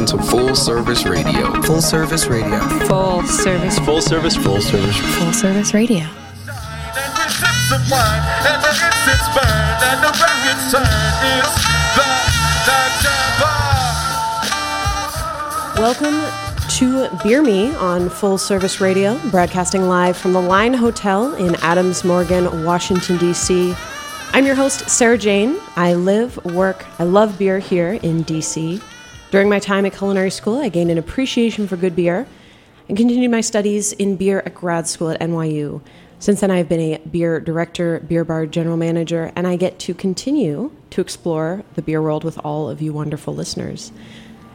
You to Full Service Radio. Full service radio. Full service. Full service, full service. Full service radio. and we sip some wine, and the incense burn, and the record turn is the Night Welcome to Beer Me on Full Service Radio, broadcasting live from the Line Hotel in Adams Morgan, Washington, D.C. I'm your host, Sarah Jane. I live, work, I love beer here in D.C. During my time at culinary school, I gained an appreciation for good beer and continued my studies in beer at grad school at NYU. Since then, I've been a beer director, beer bar general manager, and I get to continue to explore the beer world with all of you wonderful listeners.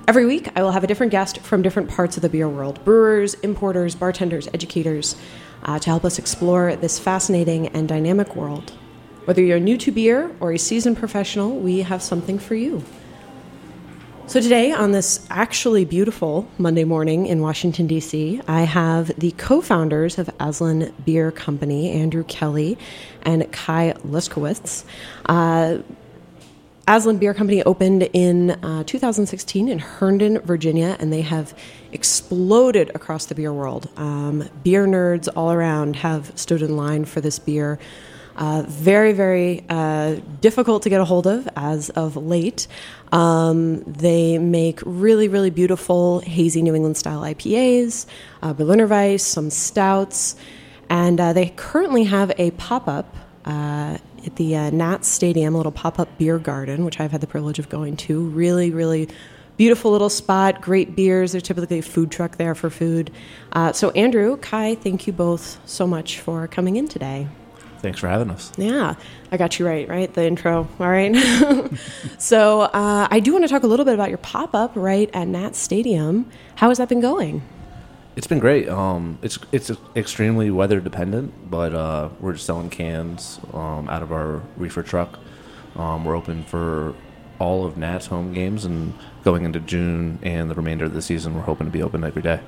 Every week, I will have a different guest from different parts of the beer world brewers, importers, bartenders, educators uh, to help us explore this fascinating and dynamic world. Whether you're new to beer or a seasoned professional, we have something for you. So, today, on this actually beautiful Monday morning in Washington, D.C., I have the co founders of Aslan Beer Company, Andrew Kelly and Kai Luskowitz. Uh, Aslan Beer Company opened in uh, 2016 in Herndon, Virginia, and they have exploded across the beer world. Um, beer nerds all around have stood in line for this beer. Uh, very, very uh, difficult to get a hold of as of late. Um, they make really, really beautiful hazy New England style IPAs, uh, Berliner Weiss, some stouts, and uh, they currently have a pop up uh, at the uh, Nats Stadium, a little pop up beer garden, which I've had the privilege of going to. Really, really beautiful little spot, great beers. There's typically a food truck there for food. Uh, so, Andrew, Kai, thank you both so much for coming in today. Thanks for having us. Yeah, I got you right, right? The intro, all right? so, uh, I do want to talk a little bit about your pop up right at Nats Stadium. How has that been going? It's been great. Um, it's it's extremely weather dependent, but uh, we're just selling cans um, out of our reefer truck. Um, we're open for all of Nats home games, and going into June and the remainder of the season, we're hoping to be open every day.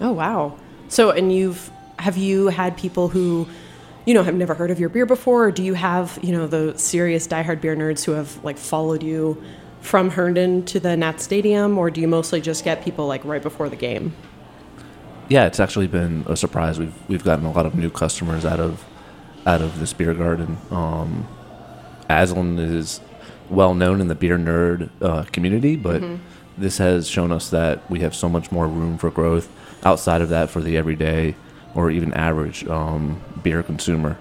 Oh wow! So, and you've have you had people who, you know, have never heard of your beer before, or do you have you know the serious diehard beer nerds who have like followed you from Herndon to the Nat Stadium, or do you mostly just get people like right before the game? Yeah, it's actually been a surprise. We've we've gotten a lot of new customers out of out of this beer garden. Um, Aslan is well known in the beer nerd uh, community, but this has shown us that we have so much more room for growth outside of that for the everyday or even average um, beer consumer.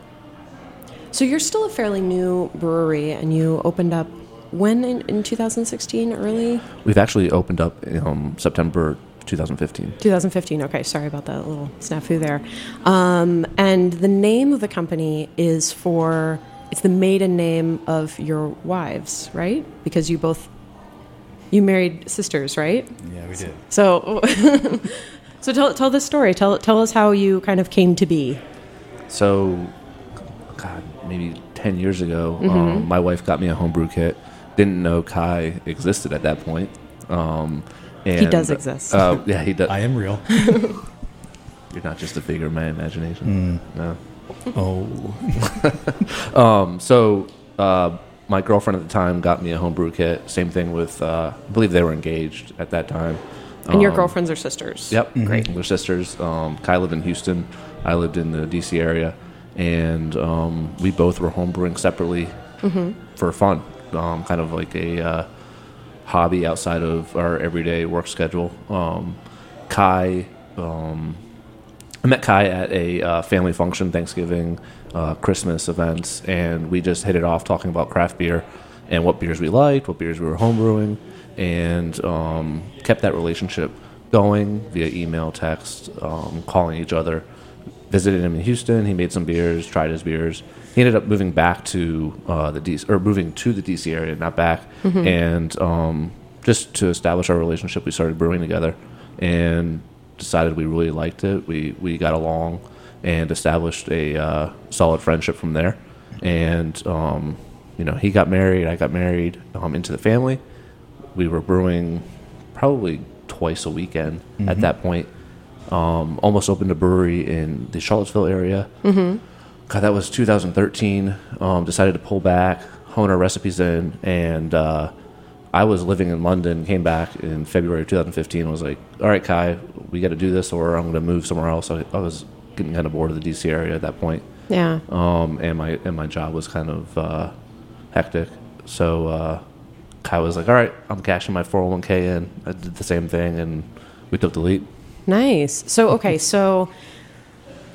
So you're still a fairly new brewery, and you opened up when in, in 2016, early We've actually opened up um, September 2015. 2015. Okay, sorry about that little snafu there. Um, and the name of the company is for it's the maiden name of your wives, right? Because you both you married sisters, right? Yeah, we did. So, so tell tell this story. Tell tell us how you kind of came to be. So, God, maybe 10 years ago, um, my wife got me a homebrew kit. Didn't know Kai existed at that point. Um, and, he does exist. Uh, yeah, he does. I am real. You're not just a figure of my imagination. No. Oh, Um, so, uh, my girlfriend at the time got me a homebrew kit. Same thing with, uh, I believe they were engaged at that time. And your Um, girlfriends are sisters. Yep, great. We're sisters. Um, Kai lived in Houston. I lived in the DC area, and um, we both were homebrewing separately for fun, um, kind of like a uh, hobby outside of our everyday work schedule. Um, Kai, um, I met Kai at a uh, family function, Thanksgiving, uh, Christmas events, and we just hit it off talking about craft beer and what beers we liked, what beers we were homebrewing, and um, kept that relationship going via email, text, um, calling each other. Visited him in Houston. He made some beers, tried his beers. He ended up moving back to uh, the DC, or moving to the DC area, not back, and um, just to establish our relationship, we started brewing together, and decided we really liked it. We we got along, and established a uh, solid friendship from there. And um, you know, he got married, I got married um, into the family. We were brewing probably twice a weekend at that point. Um, almost opened a brewery in the Charlottesville area. Mm-hmm. God, that was 2013. Um, decided to pull back, hone our recipes in, and uh, I was living in London. Came back in February of 2015. Was like, all right, Kai, we got to do this, or I'm going to move somewhere else. I, I was getting kind of bored of the DC area at that point Yeah. um, and my and my job was kind of uh, hectic. So uh, Kai was like, "All right, I'm cashing my 401k in." I did the same thing, and we took the lead. Nice. So, okay, so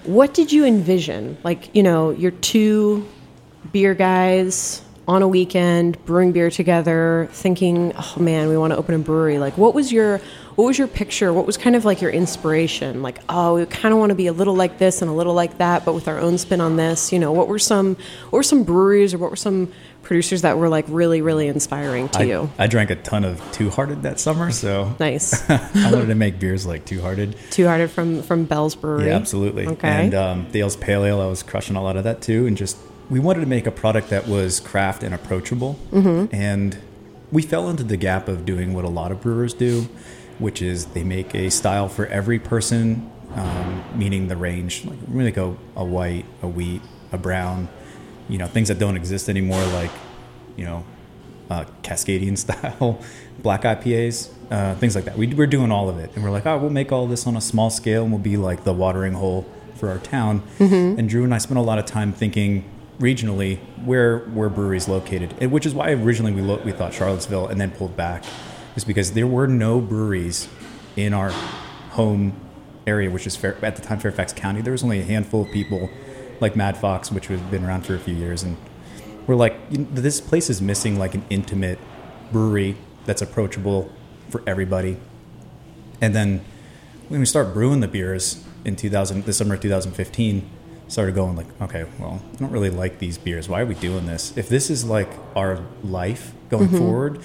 what did you envision? Like, you know, you're two beer guys on a weekend brewing beer together, thinking, "Oh man, we want to open a brewery." Like, what was your what was your picture? What was kind of like your inspiration? Like, oh, we kind of want to be a little like this and a little like that, but with our own spin on this. You know, what were some what were some breweries or what were some producers that were like really really inspiring to I, you? I drank a ton of Two Hearted that summer, so Nice. I wanted to make beers like Two Hearted. Two Hearted from from Bell's Brewery. Yeah, absolutely. Okay. And um, Dale's Pale Ale, I was crushing a lot of that too. And just, we wanted to make a product that was craft and approachable. Mm-hmm. And we fell into the gap of doing what a lot of brewers do, which is they make a style for every person, um, meaning the range. Like, we make a, a white, a wheat, a brown, you know, things that don't exist anymore, like, you know, uh, Cascadian style black IPAs, uh, things like that. We, we're doing all of it. And we're like, oh, we'll make all this on a small scale and we'll be like the watering hole for our town. And Drew and I spent a lot of time thinking regionally where where breweries located, and which is why originally we lo- we thought Charlottesville and then pulled back, is because there were no breweries in our home area, which is Fair, at the time Fairfax County. There was only a handful of people, like Mad Fox, which has been around for a few years, and we're like, this place is missing like an intimate brewery that's approachable for everybody. And then when we start brewing the beers in 2000, the summer of 2015, started going like, okay, well, I don't really like these beers. Why are we doing this? If this is like our life going mm-hmm. forward,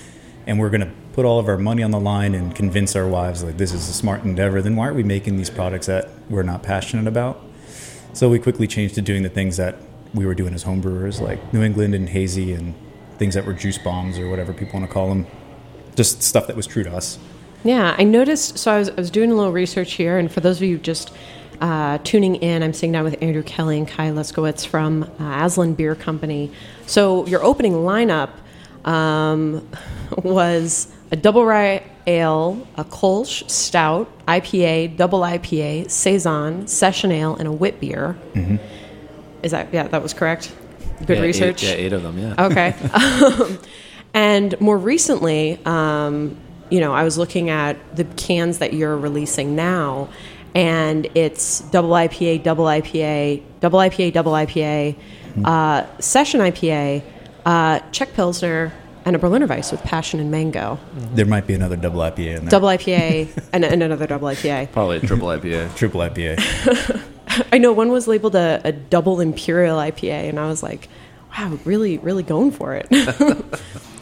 and we're gonna put all of our money on the line and convince our wives like this is a smart endeavor, then why aren't we making these products that we're not passionate about? So we quickly changed to doing the things that we were doing as homebrewers, like New England and hazy, and things that were juice bombs or whatever people want to call them. Just stuff that was true to us. Yeah, I noticed. So I was, I was doing a little research here, and for those of you just uh, tuning in, I'm sitting down with Andrew Kelly and Kai Leskowitz from uh, Aslan Beer Company. So your opening lineup um, was a double rye ale, a Kolsch stout, IPA, double IPA, saison, session ale, and a wit beer. Is that yeah? That was correct. Good Yeah, research. Eight, yeah, eight of them. Yeah. Okay. um, and more recently, um, you know, I was looking at the cans that you're releasing now, and it's double IPA, double IPA, double IPA, double IPA, uh, session IPA, uh, Czech Pilsner, and a Berliner Weiss with passion and mango. There might be another double IPA in there. Double IPA and, and another double IPA. Probably a triple IPA. Triple IPA. I know one was labeled a, a double imperial IPA, and I was like, wow, really, really going for it.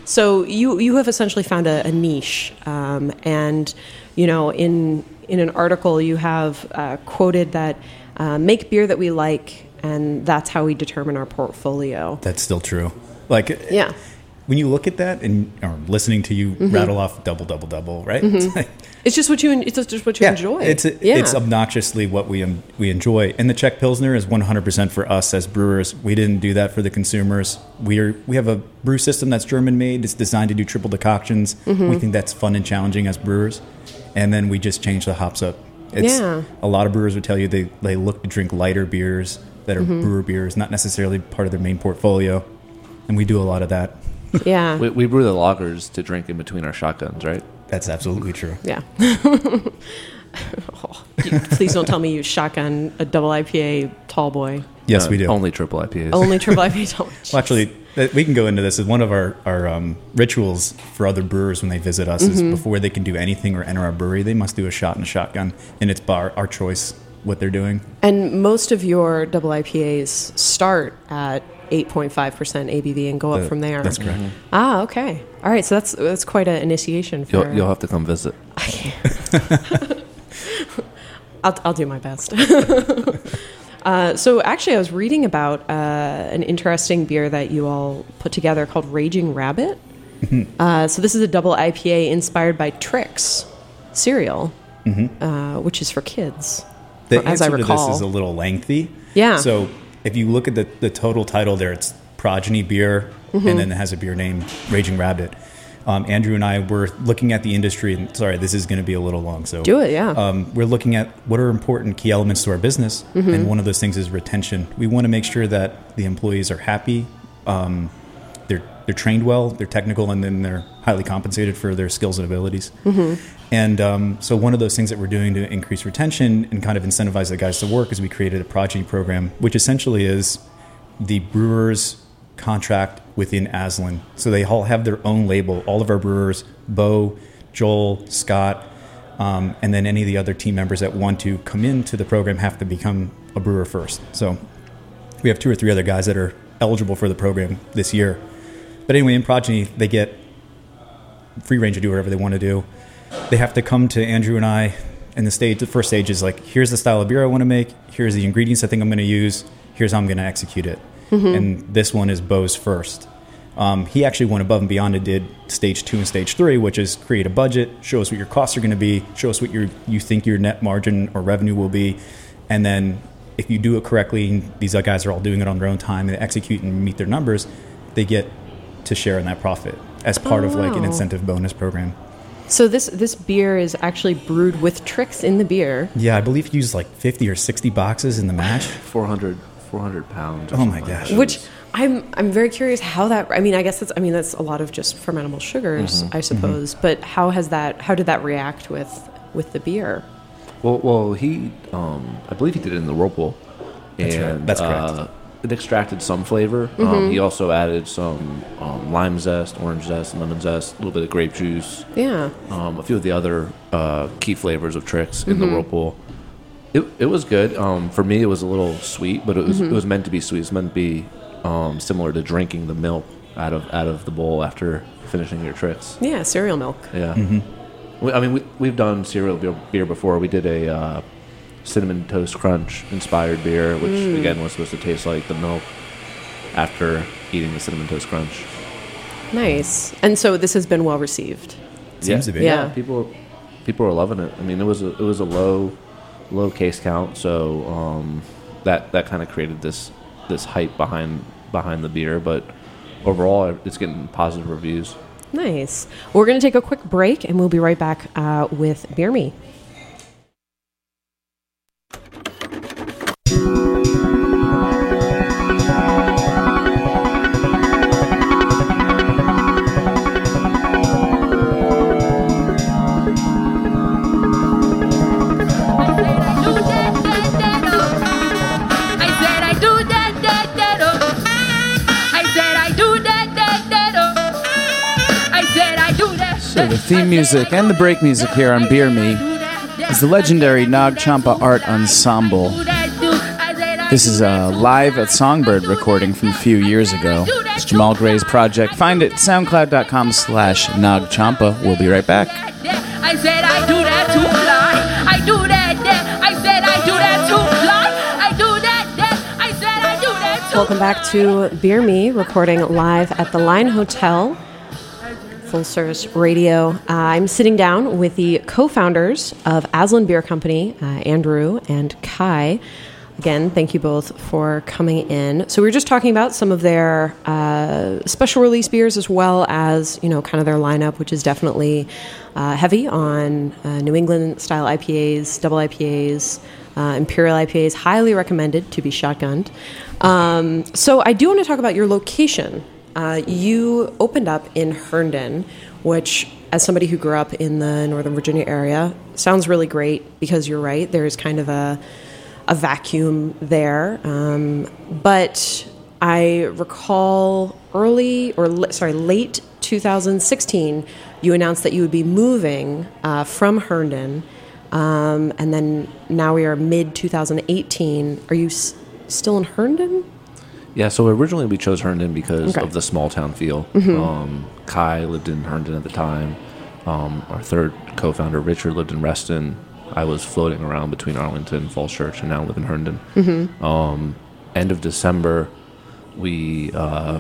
so you you have essentially found a, a niche, um, and you know in in an article you have uh, quoted that uh, make beer that we like, and that's how we determine our portfolio. That's still true. Like, Yeah. When you look at that and or listening to you Mm-hmm. rattle off double, double, double, right? It's like- It's just what you it's just what you yeah, enjoy. It's yeah. it's obnoxiously what we um, we enjoy, and the Czech Pilsner is 100% for us as brewers. We didn't do that for the consumers. We are we have a brew system that's German made. It's designed to do triple decoctions. Mm-hmm. We think that's fun and challenging as brewers, and then we just change the hops up. It's, Yeah. A lot of brewers would tell you they they look to drink lighter beers that are Mm-hmm. brewer beers, not necessarily part of their main portfolio, and we do a lot of that. Yeah. We, we brew the lagers to drink in between our shotguns, right? That's absolutely true. Yeah. Oh, you- please don't tell me you shotgun a double IPA tall boy. Yes, Uh, we do. Only triple IPAs. Only triple IPA tall boy. Well, actually, we can go into this as one of our, our um, rituals for other brewers when they visit us is before they can do anything or enter our brewery, they must do a shot and a shotgun, and it's bar, our choice what they're doing. And most of your double IPAs start at 8.5% ABV and go up from there. That's correct. Ah, okay. All right, so that's that's quite an initiation for. You'll, you'll have to come visit. I'll, I'll do my best. Uh, so actually, I was reading about uh, an interesting beer that you all put together called Raging Rabbit. Uh, so this is a double IPA inspired by Trix cereal, uh, which is for kids. The as I answer to recall. this is a little lengthy. Yeah. So if you look at the, the total title there, it's Progeny Beer, Mm-hmm. and then it has a beer name, Raging Rabbit. Um, Andrew and I were looking at the industry, and sorry, this is going to be a little long. So Do it, yeah. Um, we're looking at what are important key elements to our business, Mm-hmm. and one of those things is retention. We want to make sure that the employees are happy, um, they're trained well, they're technical, and then they're highly compensated for their skills and abilities. And um, so, one of those things that we're doing to increase retention and kind of incentivize the guys to work is we created a progeny program, which essentially is the brewers contract within Aslan. So they all have their own label. All of our brewers, Bo, Joel, Scott, um, and then any of the other team members that want to come into the program have to become a brewer first. So we have two or three other guys that are eligible for the program this year. But anyway, in Progeny, they get free range to do whatever they want to do. They have to come to Andrew and I, and the stage, the first stage is like, here's the style of beer I want to make. Here's the ingredients I think I'm going to use. Here's how I'm going to execute it. And this one is Bo's first. Um, he actually went above and beyond and did stage two and stage three, which is create a budget, show us what your costs are going to be, show us what your you think your net margin or revenue will be, and then if you do it correctly, these guys are all doing it on their own time and they execute and meet their numbers, they get to share in that profit as part of like an incentive bonus program. So this this beer is actually brewed with Trix in the beer. Yeah, I believe he used like 50 or 60 boxes in the match. 400, 400 pounds. Oh my something gosh. Which I'm I'm very curious how that I mean I guess that's I mean that's a lot of just fermentable sugars Mm-hmm. I suppose but how has that how did that react with with the beer Well, well, he, um, I believe he did it in the whirlpool, That's right. and That's correct. Uh, it extracted some flavor. Um, he also added some um, lime zest, orange zest, lemon zest, a little bit of grape juice, yeah um, a few of the other uh, key flavors of Trix in the whirlpool. It, it was good. Um, for me, it was a little sweet, but it was it was meant to be sweet. It's meant to be um, similar to drinking the milk out of out of the bowl after finishing your Trix. yeah cereal milk Yeah. We, I mean, we, we've done cereal beer, beer before. We did a uh, cinnamon toast crunch inspired beer, which again was supposed to taste like the milk after eating the cinnamon toast crunch. nice and so this has been well received Seems to be. Yeah. people people are loving it. I mean, it was a, it was a low low case count, so um, that that kind of created this this hype behind behind the beer. But overall, it's getting positive reviews. nice we're gonna take a quick break and we'll be right back uh, with beer me do. So the theme music and the break music here on Beer Me is the legendary Nag Champa Art Ensemble. This is a live at Songbyrd recording from a few years ago. It's Jamal Gray's project. Find it soundcloud.com slash nagchampa. We'll be right back. I said I do that to fly. I do that, that. I said I do that to fly. I do that, that. I said I do that to welcome back to Beer Me recording live at the Line Hotel full service radio uh, I'm sitting down with the co-founders of Aslan Beer Company uh, Andrew and Kai Again, thank you both for coming in. So we were just talking about some of their uh, special release beers, as well as you know, kind of their lineup, which is definitely uh, heavy on uh, New England style IPAs, double IPAs, uh, imperial IPAs. Highly recommended to be shotgunned. Um, so I do want to talk about your location. Uh, you opened up in Herndon, which, as somebody who grew up in the Northern Virginia area, sounds really great because you're right. There's kind of a a vacuum there. Um, but I recall early or sorry, late 2016, you announced that you would be moving uh, from Herndon, um, and then now we are mid 2018. Are you s- still in Herndon? Yeah, so originally we chose Herndon because Okay. of the small town feel. Um, Kai lived in Herndon at the time. Um, our third co-founder Richard lived in Reston. I was floating around between Arlington, and Falls Church, and now live in Herndon. Um, end of December, we uh,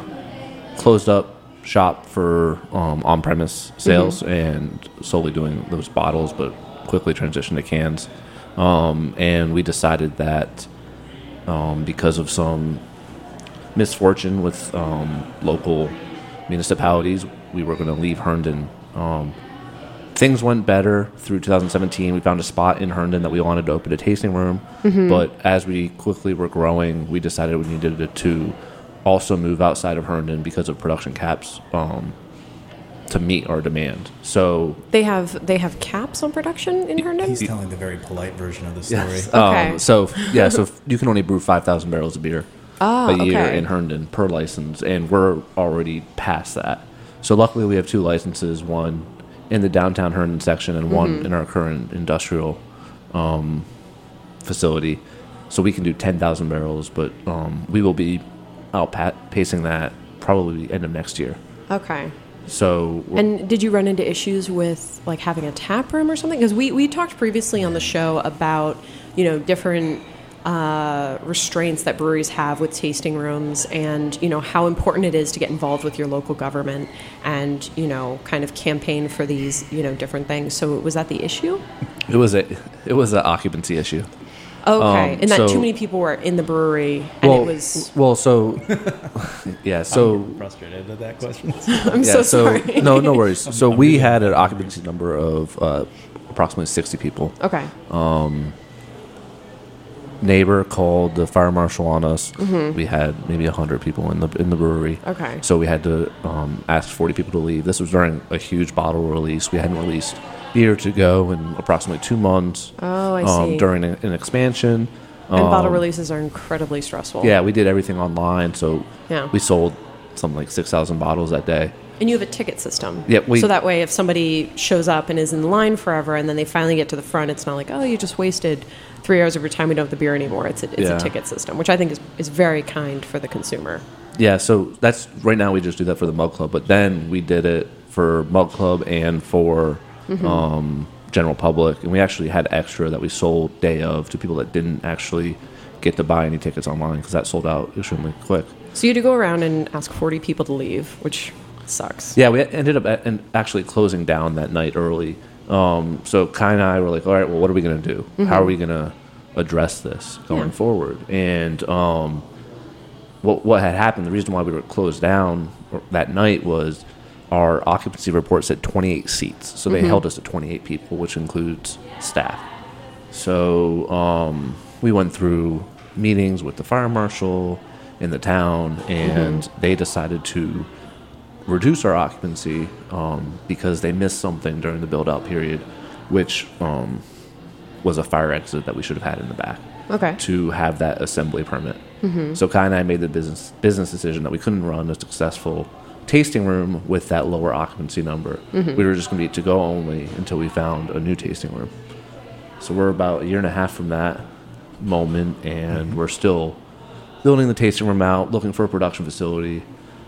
closed up shop for um, on-premise sales and solely doing those bottles, but quickly transitioned to cans. Um, and we decided that um, because of some misfortune with um, local municipalities, we were going to leave Herndon. Um, things went better through 2017. We found a spot in Herndon that we wanted to open a tasting room, but as we quickly were growing, we decided we needed to also move outside of Herndon because of production caps um, to meet our demand. So They have they have caps on production in Herndon. He's telling the very polite version of the story. Yes. Okay. Um, so yeah, so you can only brew five thousand barrels of beer Ah, a year okay. in Herndon per license, and we're already past that. So luckily, we have two licenses: one in the downtown Herndon section, and Mm-hmm. one in our current industrial um, facility. So we can do ten thousand barrels, but um, we will be outpacing that probably end of next year. Okay. So And did you run into issues with like having a tap room or something? Because we, we talked previously on the show about you know different uh, restraints that breweries have with tasting rooms, and you know how important it is to get involved with your local government and you know kind of campaign for these you know different things. So was that the issue? it was a it was an occupancy issue. Okay, Um, and that so- too many people were in the brewery, and well, it was. well, so yeah, so frustrated at that question. I'm so sorry. no, no worries. So we had an occupancy number of uh, approximately sixty people. okay. Neighbor called the fire marshal on us. We had maybe hundred people in the in the brewery. Mm-hmm. Okay. So we had to um, ask forty people to leave. This was during a huge bottle release. We hadn't released beer to go in approximately two months. Oh, I um, see. During a- an expansion. And bottle Um, releases are incredibly stressful. Yeah, we did everything online. So Yeah. we sold something like six thousand bottles that day. And you have a ticket system. Yeah, we- so that way, if somebody shows up and is in line forever, and then they finally get to the front, it's not like, oh, you just wasted three hours of your time. We don't have the beer anymore. It's a, it's Yeah. a ticket system, which I think is, is very kind for the consumer. Yeah, so that's right now we just do that for the Mug Club, but then we did it for Mug Club and for um, general public, and we actually had extra that we sold day of to people that didn't actually get to buy any tickets online because that sold out extremely quick. So you had to go around and ask 40 people to leave, which sucks. Yeah, we ended up and actually closing down that night early. Um, so Kai and I were like, all right, well, what are we going to do? How are we going to address this going Yeah. forward? And um, what, what had happened, the reason why we were closed down that night was our occupancy report said 28 seats. So they held us at 28 people, which includes staff. So um, we went through meetings with the fire marshal in the town, and they decided to reduce our occupancy um, because they missed something during the build out period, which um, was a fire exit that we should have had in the back Okay. to have that assembly permit. So Kai and I made the business business decision that we couldn't run a successful tasting room with that lower occupancy number. We were just going to be to go only until we found a new tasting room. So we're about a year and a half from that moment, and we're still building the tasting room out, looking for a production facility.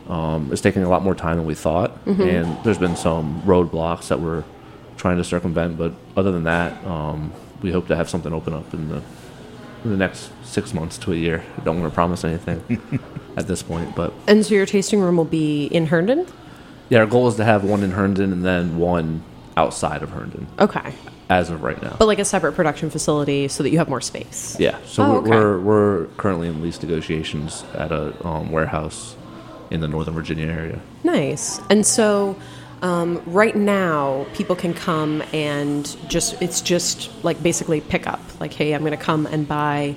Um, it's taking a lot more time than we thought, and there's been some roadblocks that we're trying to circumvent. But other than that, um, we hope to have something open up in the in the next six months to a year. I don't want to promise anything at this point, but And so your tasting room will be in Herndon? yeah, our goal is to have one in Herndon and then one outside of Herndon Okay. as of right now. But like a separate production facility so that you have more space. Yeah, so Oh, we're, okay. we're we're currently in lease negotiations at a um, warehouse in the Northern Virginia area. Nice. And so um, right now, people can come and just, it's just like basically pick up. Like, hey, I'm going to come and buy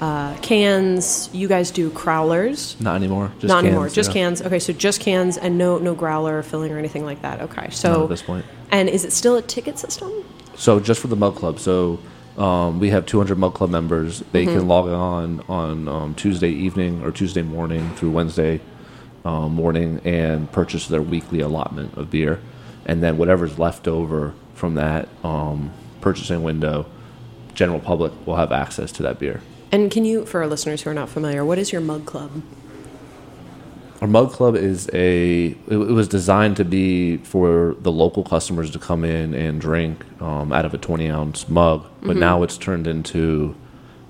uh, cans. You guys do crowlers. Not anymore. Just Not anymore, just yeah. cans. Okay, so just cans and no no growler filling or anything like that. Okay, so Not at this point. And is it still a ticket system? So just for the Mug Club, so um, we have 200 Mug Club members. They Mm-hmm. can log on on um, Tuesday evening or Tuesday morning through Wednesday um, morning and purchase their weekly allotment of beer, and then whatever's left over from that um, purchasing window, general public will have access to that beer. And can you, for our listeners who are not familiar, what is your mug club? Our mug club is a. It, it was designed to be for the local customers to come in and drink um, out of a twenty ounce mug, but now it's turned into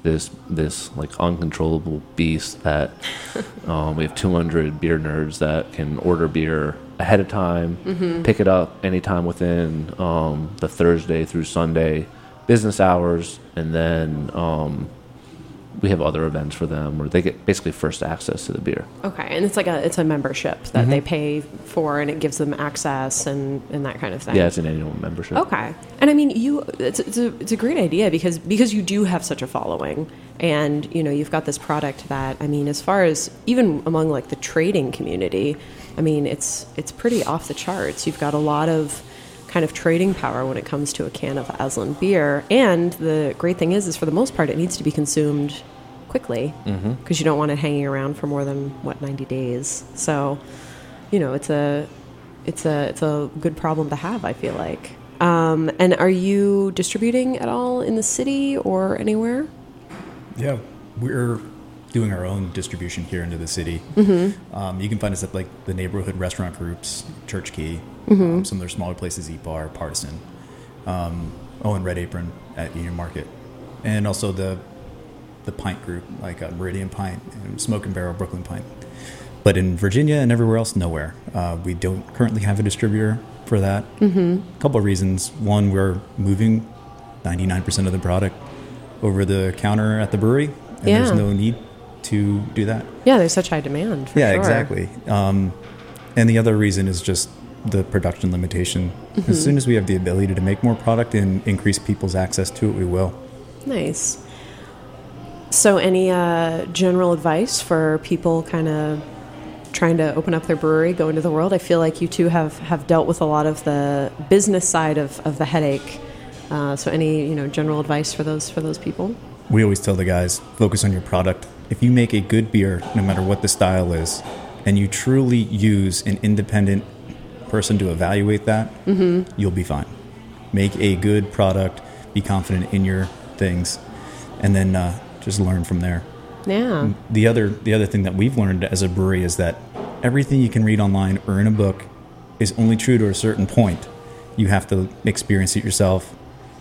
this this like uncontrollable beast that um, we have two hundred beer nerds that can order beer ahead of time, pick it up anytime within um, the Thursday through Sunday business hours, and then um, we have other events for them where they get basically first access to the beer. Okay, and it's like a it's a membership that Mm-hmm. they pay for, and it gives them access and and that kind of thing. Yeah, it's an annual membership. Okay, and I mean, you it's it's a, it's a great idea because because you do have such a following, and you know you've got this product that I mean, as far as even among like the trading community, I mean, it's it's pretty off the charts. You've got a lot of kind of trading power when it comes to a can of Aslan beer, and the great thing is, is for the most part, it needs to be consumed quickly because you don't want it hanging around for more than what 90 days. So, you know, it's a it's a it's a good problem to have. I feel like. Um, and are you distributing at all in the city or anywhere? Yeah, we're doing our own distribution here into the city. Um, you can find us at like the neighborhood restaurant groups, Church Key, um, some of their smaller places, Eat Bar, Partisan, um, oh, and Red Apron at Union Market, and also the the pint group like uh, Meridian Pint and Smoke and Barrel Brooklyn Pint. But in Virginia and everywhere else, nowhere. Uh, we don't currently have a distributor for that. Mm-hmm. A couple of reasons. One, we're moving 99% of the product over the counter at the brewery, and there's no need to do that. Yeah, there's such high demand. For yeah, sure. exactly. Um, and the other reason is just the production limitation. Mm-hmm. As soon as we have the ability to make more product and increase people's access to it, we will. Nice. So, any uh, general advice for people kind of trying to open up their brewery, go into the world? I feel like you two have, have dealt with a lot of the business side of, of the headache. Uh, so, any you know general advice for those for those people? We always tell the guys focus on your product. If you make a good beer, no matter what the style is, and you truly use an independent person to evaluate that, you'll be fine. Make a good product, be confident in your things, and then uh, just learn from there. Yeah. The other the other thing that we've learned as a brewery is that everything you can read online or in a book is only true to a certain point. You have to experience it yourself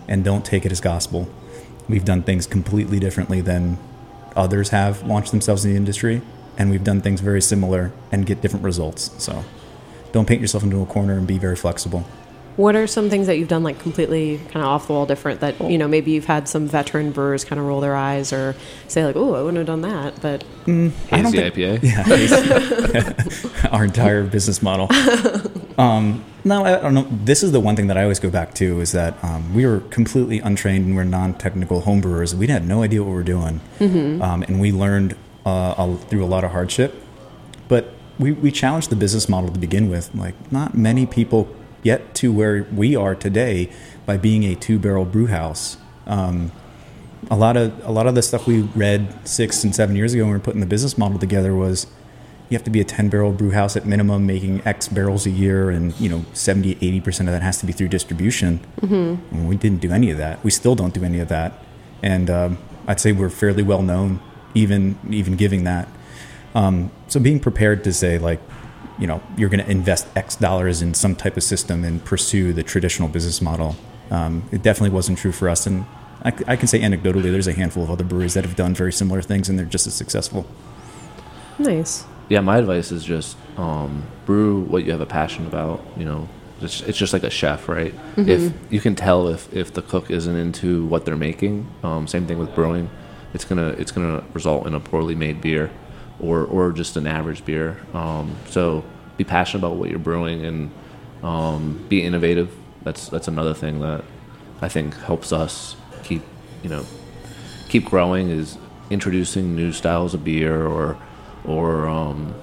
and don't take it as gospel. We've done things completely differently than others have launched themselves in the industry, and we've done things very similar and get different results. So don't paint yourself into a corner and be very flexible. What are some things that you've done like completely kind of off the wall different that you know maybe you've had some veteran brewers kind of roll their eyes or say like oh I wouldn't have done that but mm, Hazy IPA. Yeah, our entire business model. Um, no, I don't know. This is the one thing that I always go back to is that um, we were completely untrained and we're non-technical homebrewers. We had no idea what we were doing, um, and we learned uh, a- through a lot of hardship. But we, we challenged the business model to begin with. Like, not many people get to where we are today by being a two-barrel brew house. Um, a lot of a lot of the stuff we read six and seven years ago when we were putting the business model together was you have to be a 10 barrel brew house at minimum making x barrels a year and you know 70 80% of that has to be through distribution. Mm-hmm. and we didn't do any of that. We still don't do any of that. And um, i'd say we're fairly well known even even giving that. Um, so being prepared to say like you know you're going to invest x dollars in some type of system and pursue the traditional business model um, it definitely wasn't true for us. And I can say anecdotally there's a handful of other breweries that have done very similar things and they're just as successful. Nice yeah, my advice is just um, brew what you have a passion about. You know, it's, it's just like a chef, right? If you can tell if, if the cook isn't into what they're making, um, same thing with brewing. It's gonna it's gonna result in a poorly made beer, or or just an average beer. Um, so be passionate about what you're brewing and um, be innovative. That's that's another thing that I think helps us keep you know keep growing is introducing new styles of beer or or um,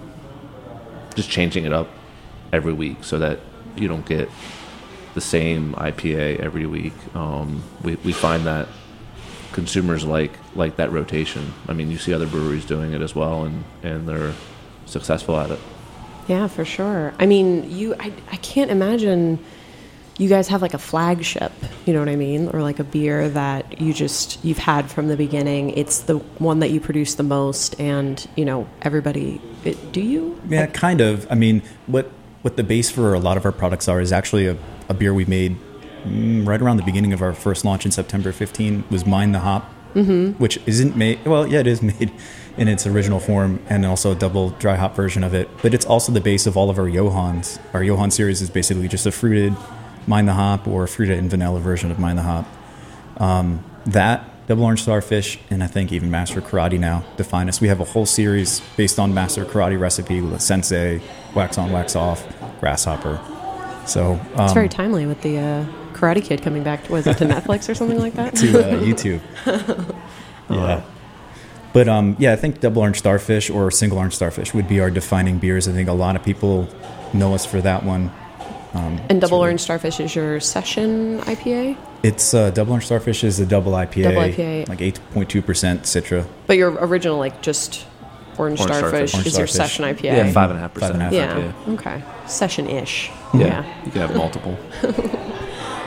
just changing it up every week so that you don't get the same IPA every week. Um, we, we find that consumers like like that rotation. I mean, you see other breweries doing it as well, and, and they're successful at it. Yeah, for sure. I mean, you I, I can't imagine you guys have like a flagship, you know what I mean? Or like a beer that you just you've had from the beginning. It's the one that you produce the most and, you know, everybody it, do you? Yeah, kind of. I mean, what what the base for a lot of our products are is actually a, a beer we made mm, right around the beginning of our first launch in September 15 was Mind the Hop, mm-hmm. which isn't made. Well, yeah, it is made in its original form and also a double dry hop version of it. But it's also the base of all of our Johans. Our Johan series is basically just a fruited Mind the Hop or a fruited and vanilla version of Mind the Hop. Um, that Double Orange Starfish, and I think even Master Karate now define us. We have a whole series based on Master Karate recipe with Sensei, Wax On, Wax Off, Grasshopper. So um, It's very timely with the uh, Karate Kid coming back. Was it to Netflix or something like that? to uh, YouTube. yeah. But um, yeah, I think Double Orange Starfish or Single Orange Starfish would be our defining beers. I think a lot of people know us for that one. Um, And it's Double really- Orange Starfish is your session IPA, It's uh, Double Orange Starfish is a double IPA, Double IPA. like eight point two percent Citra. but your original like just Orange, Orange Starfish, Starfish. is your Starfish. session IPA. Yeah, 5.5%. a half. Yeah. Yeah. Okay. Session-ish. Yeah. You can have multiple.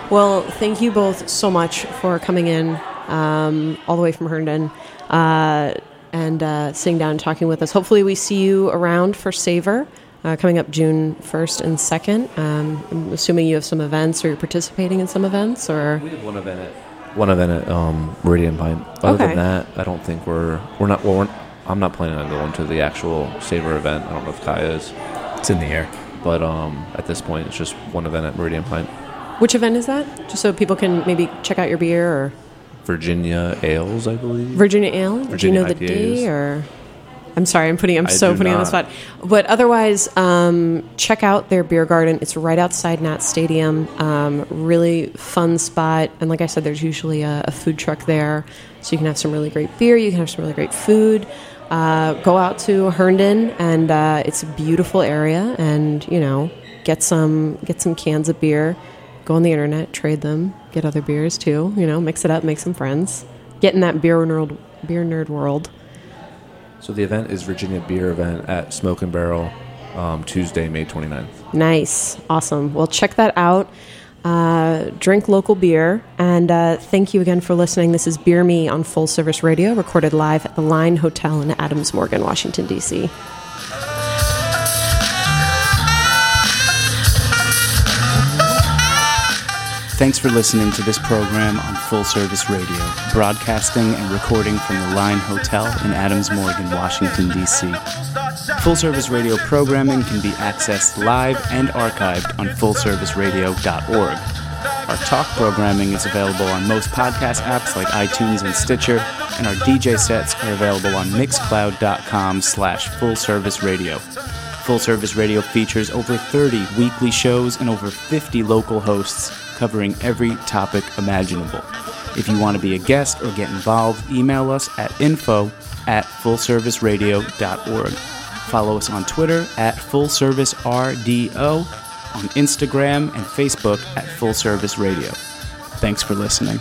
Well, thank you both so much for coming in um, all the way from Herndon uh, and uh, sitting down and talking with us. Hopefully, we see you around for Savor uh, coming up June 1st and 2nd. Um, I'm assuming you have some events or you're participating in some events or. We have one event at one event at um, Meridian Pint. Other Okay. than that, I don't think we're we're not. Well, we're, I'm not planning on going to the actual Savor event. I don't know if Kaya is, It's in the air. but um, at this point, it's just one event at Meridian Pint. Which event is that? Just so people can maybe check out your beer or Virginia Ales, I believe. Virginia Ale? Virginia Do you know the IPAs. day or? I'm sorry, I'm putting. I'm I so putting on the spot. But otherwise, um, check out their beer garden. It's right outside Nat Stadium. Um, really fun spot. And like I said, there's usually a, a food truck there, so you can have some really great beer. You can have some really great food. Uh, go out to Herndon, and uh, it's a beautiful area. And you know, get some get some cans of beer. Go on the internet, trade them, get other beers too. You know, mix it up, make some friends. Get in that beer nerd beer nerd world. So the event is Virginia Beer Event at Smoke and Barrel, um, Tuesday, May 29th. Nice. Awesome. Well, check that out. Uh, drink local beer. And uh, thank you again for listening. This is Beer Me on Full Service Radio, recorded live at the Line Hotel in Adams Morgan, Washington, D.C. Thanks for listening to this program on Full Service Radio, broadcasting and recording from the Line Hotel in Adams Morgan, Washington, D.C. Full Service Radio programming can be accessed live and archived on fullserviceradio.org. Our talk programming is available on most podcast apps like iTunes and Stitcher, and our DJ sets are available on mixcloud.com slash fullserviceradio. Full Service Radio features over 30 weekly shows and over 50 local hosts covering every topic imaginable. If you want to be a guest or get involved, email us at info at fullserviceradio.org. Follow us on Twitter at fullservicerdo, on Instagram and Facebook at Full Service Radio. Thanks for listening.